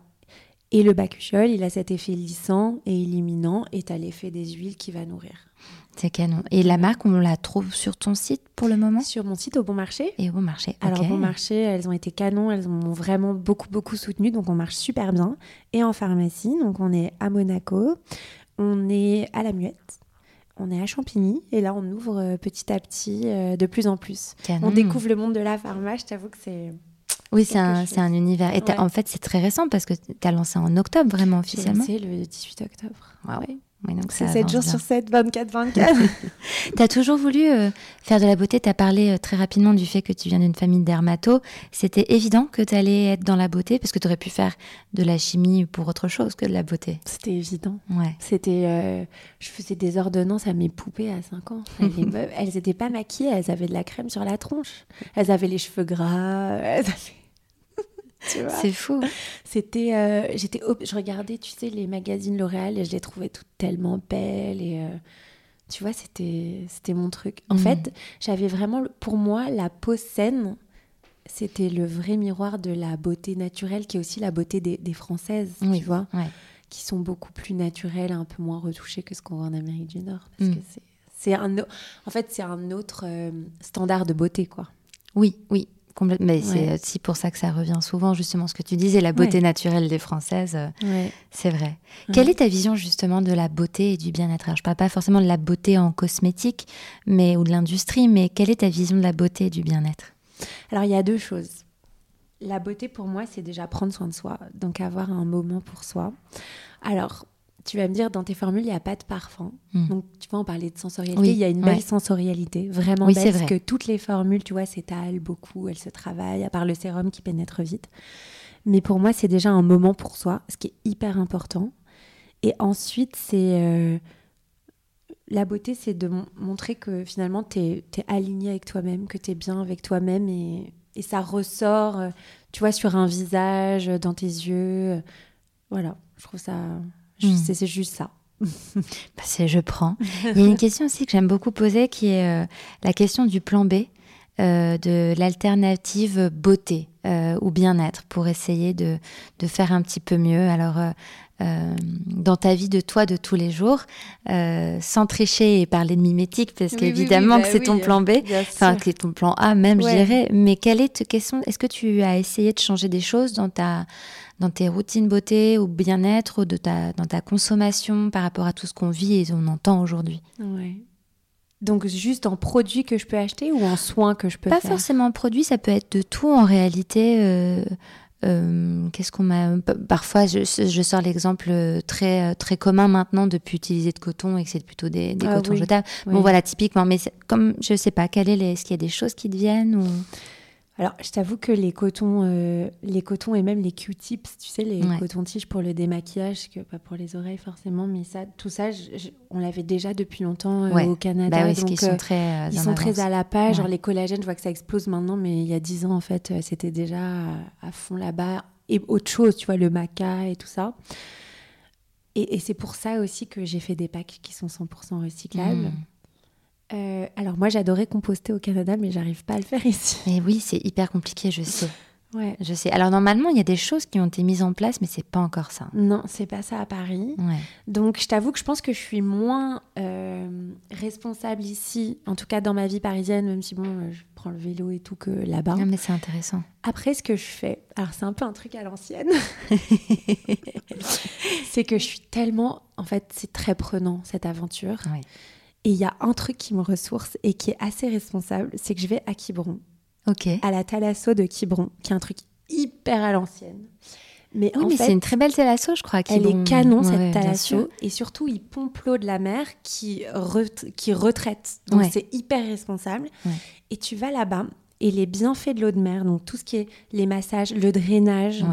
Et le bacuchiol, il a cet effet lissant et illuminant, et t'as l'effet des huiles qui va nourrir. C'est canon. Et la marque, on la trouve sur ton site pour le moment? Sur mon site au bon marché, Et au bon marché. Alors, ok. bon marché, elles ont été canon, elles m'ont vraiment beaucoup, beaucoup soutenu, donc on marche super bien. Et en pharmacie, donc on est à Monaco, on est à la Muette, on est à Champigny, et là on ouvre euh, petit à petit euh, de plus en plus. Canon. On découvre le monde de la pharma, je t'avoue que c'est. Oui, c'est un, c'est univers. Et Ouais. en fait, c'est très récent parce que tu as lancé en octobre, vraiment officiellement. lancé le 18 octobre. Ah ouais. Oui, donc C'est ça 7 avance jours bien. sur 7, 24, 24. Tu as toujours voulu euh, faire de la beauté. Tu as parlé euh, très rapidement du fait que tu viens d'une famille dermato. C'était évident que tu allais être dans la beauté parce que tu aurais pu faire de la chimie pour autre chose que de la beauté. C'était évident. Ouais. C'était, euh, je faisais des ordonnances à mes poupées à 5 ans. Les meufs, elles n'étaient [LAUGHS] pas maquillées, elles avaient de la crème sur la tronche. Elles avaient les cheveux gras. Elles avaient... C'est fou. C'était, euh, j'étais, je regardais, tu sais, les magazines L'Oréal et je les trouvais toutes tellement belles et euh, tu vois, c'était, c'était mon truc. En Mhm. fait, j'avais vraiment, pour moi, la peau saine, c'était le vrai miroir de la beauté naturelle, qui est aussi la beauté des, des françaises, Oui, tu vois, ouais. qui sont beaucoup plus naturelles, un peu moins retouchées que ce qu'on voit en Amérique du Nord, parce Mhm. que c'est, c'est un, en fait, c'est un autre euh, standard de beauté, quoi. Oui, oui. Complètement. Mais c'est Ouais. aussi pour ça que ça revient souvent, justement, ce que tu disais, la beauté naturelle des Françaises. euh, Ouais. C'est vrai. Quelle est ta vision justement de la beauté et du bien-être? Alors, Je parle pas forcément de la beauté en cosmétique mais, ou de l'industrie, mais quelle est ta vision de la beauté et du bien-être? Alors, il y a deux choses. La beauté, pour moi, c'est déjà prendre soin de soi, donc avoir un moment pour soi. Alors, tu vas me dire, dans tes formules, il n'y a pas de parfum. Hmm. Donc, tu vois, on parlait de sensorialité. Oui, il y a une belle ouais. sensorialité, vraiment Oui, belle, c'est parce vrai. que toutes les formules, tu vois, s'étalent beaucoup, elles se travaillent, à part le sérum qui pénètre vite. Mais pour moi, c'est déjà un moment pour soi, ce qui est hyper important. Et ensuite, c'est... euh, la beauté, c'est de mon- montrer que finalement, tu es, aligné avec toi-même, que tu es bien avec toi-même et, et ça ressort, euh, tu vois, sur un visage, dans tes yeux. Voilà, je trouve ça... je- Mm. C'est juste ça. [LAUGHS] Bah, c'est je prends. Il y a une [LAUGHS] question aussi que j'aime beaucoup poser qui est euh, la question du plan B. euh, de l'alternative beauté euh, ou bien-être pour essayer de, de, faire un petit peu mieux. Alors, dans ta vie de toi de tous les jours, sans tricher et parler de mimétique, parce qu'évidemment oui, que bah c'est ton plan B, enfin que c'est ton plan A même, ouais. je dirais. Mais quelle est question Est-ce que tu as essayé de changer des choses dans ta dans tes routines beauté ou bien-être, de ta, dans ta consommation par rapport à tout ce qu'on vit et on entend aujourd'hui? Ouais. Donc juste en produits que je peux acheter ou en soins que je peux Pas faire? forcément en produits, ça peut être de tout en réalité. Euh, euh, Qu'est-ce qu'on m'a Parfois, je, je sors l'exemple très très commun maintenant de plus utiliser de coton et que c'est plutôt des, des ah, cotons oui. jetables. Oui. Bon voilà, typiquement. Mais comme je sais pas, quel est les, est-ce qu'il y a des choses qui te viennent ou? Alors, je t'avoue que les cotons, euh, les cotons et même les Q-tips, tu sais, les Ouais. cotons-tiges pour le démaquillage, que pas pour les oreilles forcément, mais ça, tout ça, je- je- on l'avait déjà depuis longtemps euh, Ouais. au Canada. Bah oui, sont euh, très ils sont très à la page. Genre les collagènes, je vois que ça explose maintenant, mais il y a 10 ans, en fait, c'était déjà à, fond là-bas. Et autre chose, tu vois, le maca et tout ça. Et, et c'est pour ça aussi que j'ai fait des packs qui sont 100% recyclables. Mm. Euh, alors moi, j'adorais composter au Canada, mais j'arrive pas à le faire ici. Mais oui, c'est hyper compliqué, je sais. Ouais. Je sais. Alors normalement, il y a des choses qui ont été mises en place, mais c'est pas encore ça. Non, c'est pas ça à Paris. Ouais. Donc, je t'avoue que je pense que je suis moins euh, responsable ici, en tout cas dans ma vie parisienne, même si bon, euh, je prends le vélo et tout que là-bas. Non, mais c'est intéressant. Après, ce que je fais, alors c'est un peu un truc à l'ancienne, [LAUGHS] c'est que je suis tellement, en fait, c'est très prenant cette aventure. Ouais. Et il y a un truc qui me ressource et qui est assez responsable, c'est que je vais à Quiberon, Ok. à la Thalasso de Quiberon, qui est un truc hyper à l'ancienne. Mais Oui, en mais c'est une très belle thalasso, je crois. Elle est canon, cette ouais, thalasso. Et surtout, il pompe l'eau de la mer qui, re- qui retraite. Donc, Ouais. c'est hyper responsable. Ouais. Et tu vas là-bas, et les bienfaits de l'eau de mer, donc tout ce qui est les massages, le drainage,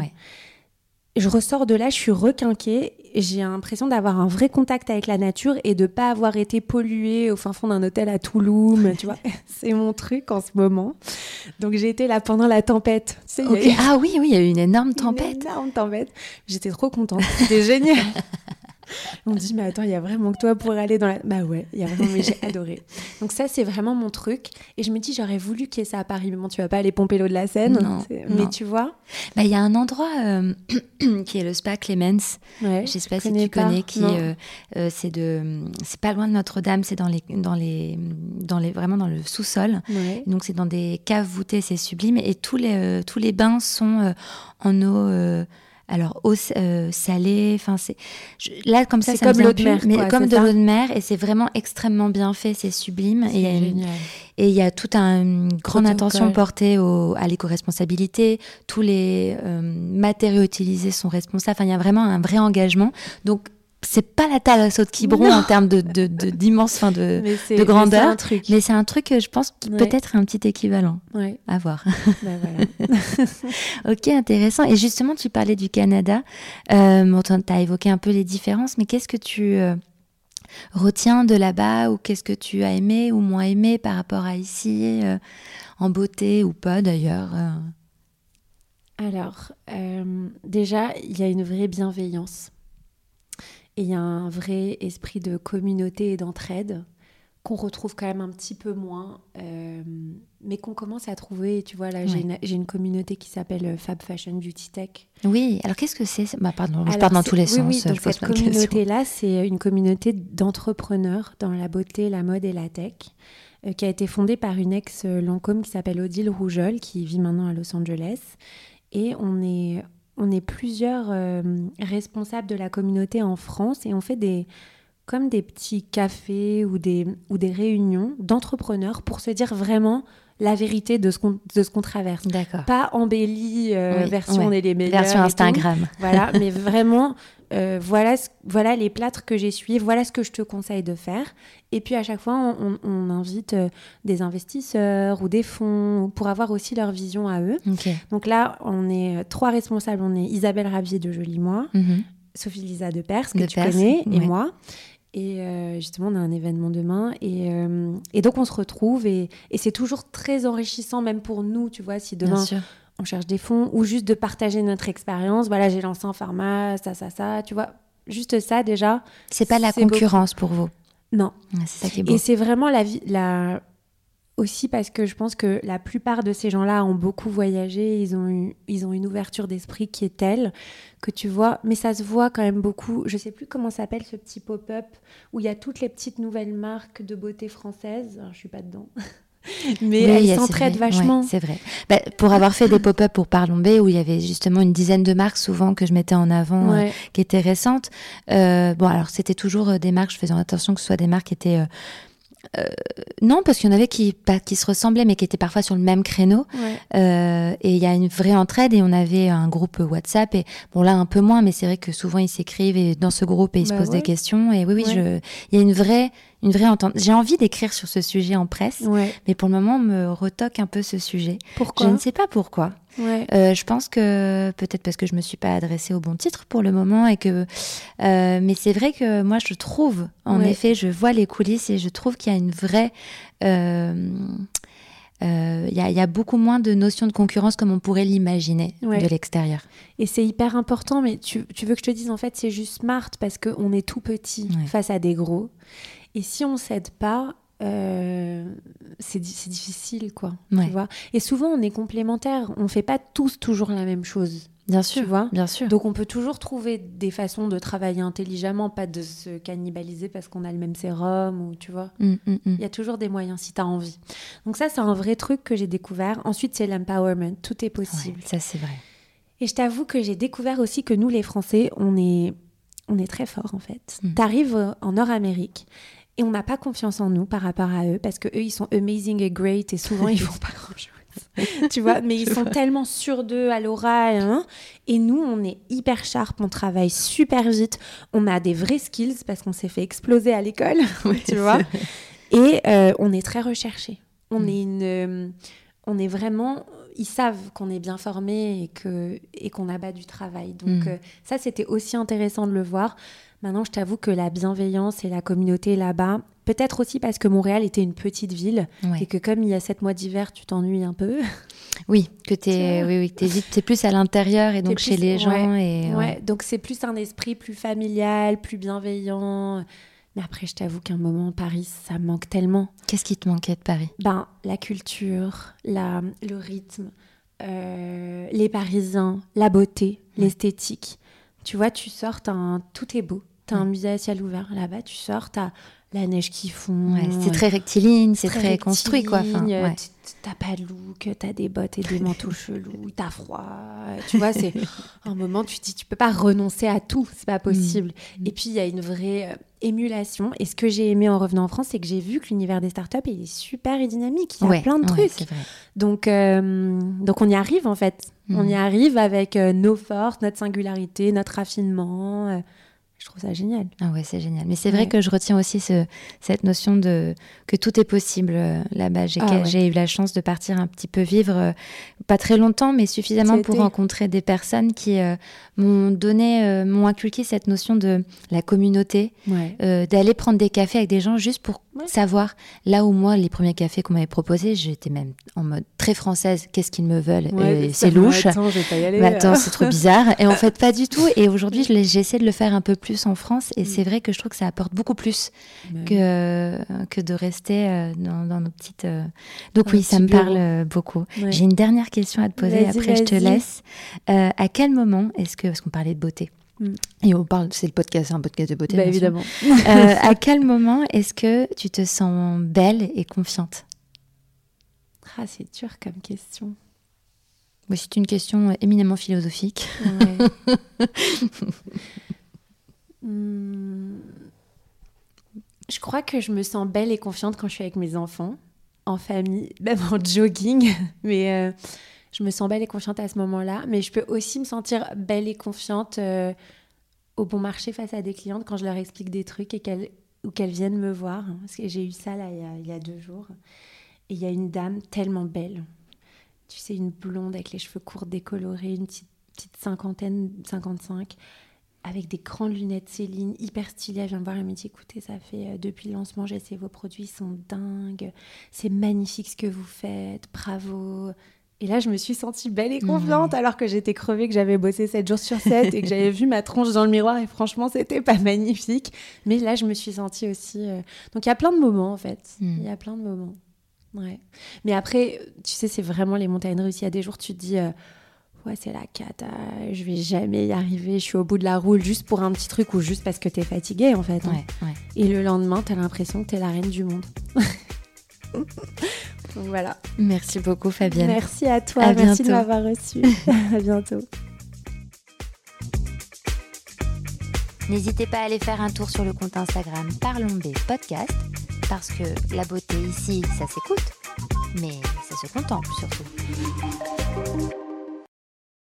je ressors de là, je suis requinquée. J'ai l'impression d'avoir un vrai contact avec la nature et de pas avoir été polluée au fin fond d'un hôtel à Toulouse. tu vois, [LAUGHS] c'est mon truc en ce moment. Donc, j'ai été là pendant la tempête. Tu sais, eu- Ah oui, oui, il y a eu une énorme une tempête. énorme tempête. J'étais trop contente. C'était génial. [LAUGHS] On me dit, mais attends, il y a vraiment que toi pour aller dans la. Bah ouais, il y a vraiment, mais j'ai [LAUGHS] adoré. Donc, ça, c'est vraiment mon truc. Et je me dis, j'aurais voulu qu'il y ait ça à Paris. Mais bon, tu vas pas aller pomper l'eau de la Seine. Non. Mais tu vois Bah, Il y a un endroit euh, [CLEARS THROAT] qui est le spa Clemens. ouais, Je sais pas si tu pas. connais. Qui, euh, euh, c'est de, c'est pas loin de Notre-Dame. C'est dans les, dans les, dans les, vraiment dans le sous-sol. Ouais. Donc c'est dans des caves voûtées, c'est sublime. Et tous les, tous les bains sont en eau, alors eau euh, salée. Enfin c'est là comme ça, C'est ça me comme l'eau de mer, mais quoi, comme de l'eau de mer. Et c'est vraiment extrêmement bien fait, c'est sublime. Et il y a C'est une- génial. et il y a toute un- une grande Protocole. attention portée au, à l'éco-responsabilité. Tous les euh, matériaux utilisés sont responsables. Enfin, il y a vraiment un vrai engagement. Donc, c'est pas la thalasso de Quiberon Non. en termes de, de, de- d'immense, de, de mais grandeur. c'est un truc. mais c'est un truc que je pense qui Ouais. peut-être un petit équivalent Ouais, à voir. [LAUGHS] bah voilà. [LAUGHS] ok, intéressant. Et justement, tu parlais du Canada. Euh, tu as évoqué un peu les différences, mais qu'est-ce que tu euh, retiens de là-bas ou qu'est-ce que tu as aimé ou moins aimé par rapport à ici, euh, en beauté ou pas d'ailleurs euh? Alors, euh, déjà, il y a une vraie bienveillance. Et il y a un vrai esprit de communauté et d'entraide qu'on retrouve quand même un petit peu moins, euh, mais qu'on commence à trouver. Tu vois, là, j'ai une, j'ai une communauté qui s'appelle euh, Fab Fashion Beauty Tech. Oui, alors qu'est-ce que c'est Bah pardon, je pars dans tous les oui, sens. Oui, je donc cette communauté-là, c'est une communauté d'entrepreneurs dans la beauté, la mode et la tech, euh, qui a été fondée par une ex-Lancôme qui s'appelle Odile Rougeol, qui vit maintenant à Los Angeles. Et on est, on est plusieurs euh, responsables de la communauté en France et on fait des comme des petits cafés ou des, ou des réunions d'entrepreneurs pour se dire vraiment la vérité de ce qu'on de ce qu'on traverse. D'accord. Pas embellie euh, Oui, version ouais. on est les meilleurs. Version tout. Instagram. [LAUGHS] Voilà, [LAUGHS] mais vraiment, euh, voilà, ce- voilà les plâtres que j'ai essuyés, voilà ce que je te conseille de faire. Et puis à chaque fois, on, on invite euh, des investisseurs ou des fonds pour avoir aussi leur vision à eux. Donc là, on est trois responsables. On est Isabelle Ravier de Jolie Moi, Mhm. Sophie Lisa de Perse, que De tu Perse, connais, et moi. Et euh, justement, on a un événement demain. Et, euh, et donc, on se retrouve. Et, et c'est toujours très enrichissant, même pour nous, tu vois, si demain on cherche des fonds ou juste de partager notre expérience. Voilà, j'ai lancé en pharma, ça, ça, ça. Tu vois, juste ça déjà. C'est pas la beau. concurrence pour vous. Non. Ouais, C'est ça qui est beau. Et c'est vraiment la, vi- la, aussi parce que je pense que la plupart de ces gens-là ont beaucoup voyagé, ils ont, eu, ils ont une ouverture d'esprit qui est telle que tu vois, mais ça se voit quand même beaucoup. Je sais plus comment s'appelle ce petit pop-up où il y a toutes les petites nouvelles marques de beauté françaises. Alors, je suis pas dedans. [LAUGHS] mais Oui, elles s'entraident vachement. Ouais, c'est vrai. Bah, pour avoir fait des pop-up pour Parlons B, où il y avait justement une dizaine de marques souvent que je mettais en avant, euh, qui étaient récentes. Euh, bon, alors c'était toujours euh, des marques, je faisais attention que ce soit des marques qui étaient... euh, euh, non, parce qu'il y en avait qui, pas, qui se ressemblaient, mais qui étaient parfois sur le même créneau. Ouais. Euh, et il y a une vraie entraide et on avait un groupe WhatsApp et bon là un peu moins mais c'est vrai que souvent ils s'écrivent et dans ce groupe et ils Bah se posent ouais. des questions et oui oui Ouais. je il y a une vraie une vraie entente. J'ai envie d'écrire sur ce sujet en presse mais pour le moment on me retoque un peu ce sujet. Pourquoi? Je ne sais pas pourquoi. Ouais. Euh, je pense que peut-être parce que je me suis pas adressée au bon titre pour le moment et que euh, mais c'est vrai que moi je trouve en Ouais. effet je vois les coulisses et je trouve qu'il y a une vraie euh, euh, il y, y a beaucoup moins de notions de concurrence comme on pourrait l'imaginer Ouais. de l'extérieur. Et c'est hyper important, mais tu, tu veux que je te dise, en fait, c'est juste smart parce qu'on est tout petit Ouais. face à des gros. Et si on s'aide pas, euh, c'est di- c'est difficile, quoi. Ouais. Tu vois Et souvent, on est complémentaires. On fait pas tous toujours la même chose. Bien Tu sûr, vois bien sûr. Donc, on peut toujours trouver des façons de travailler intelligemment, pas de se cannibaliser parce qu'on a le même sérum ou tu vois. Mm, mm, mm. Il y a toujours des moyens si tu as envie. Donc, ça, c'est un vrai truc que j'ai découvert. Ensuite, c'est l'empowerment. Tout est Ouais, possible. ça c'est vrai. Et je t'avoue que j'ai découvert aussi que nous, les Français, on est, on est très forts en fait. Mm. T'arrives en Nord-Amérique et on n'a pas confiance en nous par rapport à eux parce que eux, ils sont amazing et great et souvent ils [LAUGHS] font pas grand-chose. [LAUGHS] tu vois, mais ils sont tellement sûrs d'eux à l'oral. hein. Et nous, on est hyper sharp, on travaille super vite, on a des vrais skills parce qu'on s'est fait exploser à l'école, [LAUGHS] tu vois. Et euh, on est très recherché. On Mm. est une, euh, on est vraiment, ils savent qu'on est bien formé et que et qu'on a bas du travail. Donc Mm. euh, ça, c'était aussi intéressant de le voir. Maintenant, je t'avoue que la bienveillance et la communauté là-bas, peut-être aussi parce que Montréal était une petite ville Ouais. et que comme il y a sept mois d'hiver, tu t'ennuies un peu. [LAUGHS] Oui, que Tu t'es, oui, oui, t'es vite- t'es plus à l'intérieur et donc chez plus- les gens ouais, et Ouais, donc c'est plus un esprit plus familial, plus bienveillant. Mais après, je t'avoue qu'un moment, Paris, ça me manque tellement. Qu'est-ce qui te manquait de Paris? Ben, la culture, la, le rythme, euh, les Parisiens, la beauté, l'esthétique. Tu vois, tu sors, t'as un- tout est beau. T'as un musée à ciel ouvert là-bas, tu sors, t'as la neige qui fond. Ouais, c'est très rectiligne, c'est très, construit quoi. Enfin, ouais. T'as pas de look, t'as des bottes et des manteaux chelous, t'as froid. Tu vois, c'est [LAUGHS] un moment, tu te dis, tu peux pas renoncer à tout, c'est pas possible. Mm. Et puis, il y a une vraie euh, émulation. Et ce que j'ai aimé en revenant en France, c'est que j'ai vu que l'univers des startups il est super et dynamique. Il y a Ouais, plein de trucs. vrai. Donc, euh, donc, on y arrive en fait. On Mm. y arrive avec euh, nos forces, notre singularité, notre raffinement. Je trouve ça génial. Ah ouais, c'est génial. Mais c'est vrai Ouais. que je retiens aussi ce, cette notion de que tout est possible euh, là-bas. J'ai Ah ouais. j'ai eu la chance de partir un petit peu vivre, euh, pas très longtemps, mais suffisamment pour été. rencontrer des personnes qui euh, m'ont donné, m'ont inculqué cette notion de la communauté, Ouais. d'aller prendre des cafés avec des gens juste pour savoir. Là où moi, les premiers cafés qu'on m'avait proposés, j'étais même en mode très française. Qu'est-ce qu'ils me veulent? C'est louche. Attends, je vais pas y aller. Attends, c'est trop bizarre. Et en [LAUGHS] fait, pas du tout. Et aujourd'hui, j'essaie de le faire un peu plus en France. Et Mm. c'est vrai que je trouve que ça apporte beaucoup plus Ouais. que, que de rester euh, dans, dans nos petites. euh. Donc, oui, ça me parle bureau. euh, beaucoup. Ouais. J'ai une dernière question à te poser. Après, je te laisse. Euh, à quel moment est-ce que. Parce qu'on parlait de beauté. Mm. Et on parle, c'est le podcast, c'est un podcast de beauté. Bah, évidemment. Euh, [LAUGHS] à quel moment est-ce que tu te sens belle et confiante? Ah, c'est dur comme question. Oui, c'est une question éminemment philosophique. Ouais. [LAUGHS] Hmm. Je crois que je me sens belle et confiante quand je suis avec mes enfants, en famille, [LAUGHS] même en jogging. [LAUGHS] Mais euh, je me sens belle et confiante à ce moment-là. Mais je peux aussi me sentir belle et confiante euh, au bon marché face à des clientes quand je leur explique des trucs et qu'elles ou qu'elles viennent me voir. Parce que j'ai eu ça là il y a, deux jours. Et il y a une dame tellement belle. Tu sais, une blonde avec les cheveux courts décolorés, une petite, petite cinquantaine, 55, avec des grandes lunettes Céline, hyper stylée. Elle vient me voir, elle me dit écoutez, ça fait euh, depuis le lancement, j'ai essayé vos produits, ils sont dingues. C'est magnifique ce que vous faites, bravo. Et là, je me suis sentie belle et confiante alors que j'étais crevée, que j'avais bossé 7 jours sur 7 et que j'avais vu ma tronche dans le miroir et franchement, c'était pas magnifique. Mais là, je me suis sentie aussi. euh, Donc, il y a plein de moments en fait. Mm. Il y a plein de moments. Ouais. Mais après, tu sais, c'est vraiment les montagnes russes. Il y a des jours, tu te dis, euh, ouais, c'est la cata, je vais jamais y arriver, je suis au bout de la roule juste pour un petit truc ou juste parce que t'es fatiguée, en fait. hein. Ouais, ouais. Et le lendemain, t'as l'impression que t'es la reine du monde. [LAUGHS] Donc voilà. Merci beaucoup, Fabienne. Merci à toi. À Merci de m'avoir reçu. [LAUGHS] à bientôt. N'hésitez pas à aller faire un tour sur le compte Instagram Parlons B Podcast, parce que la beauté ici, ça s'écoute, mais ça se contemple surtout.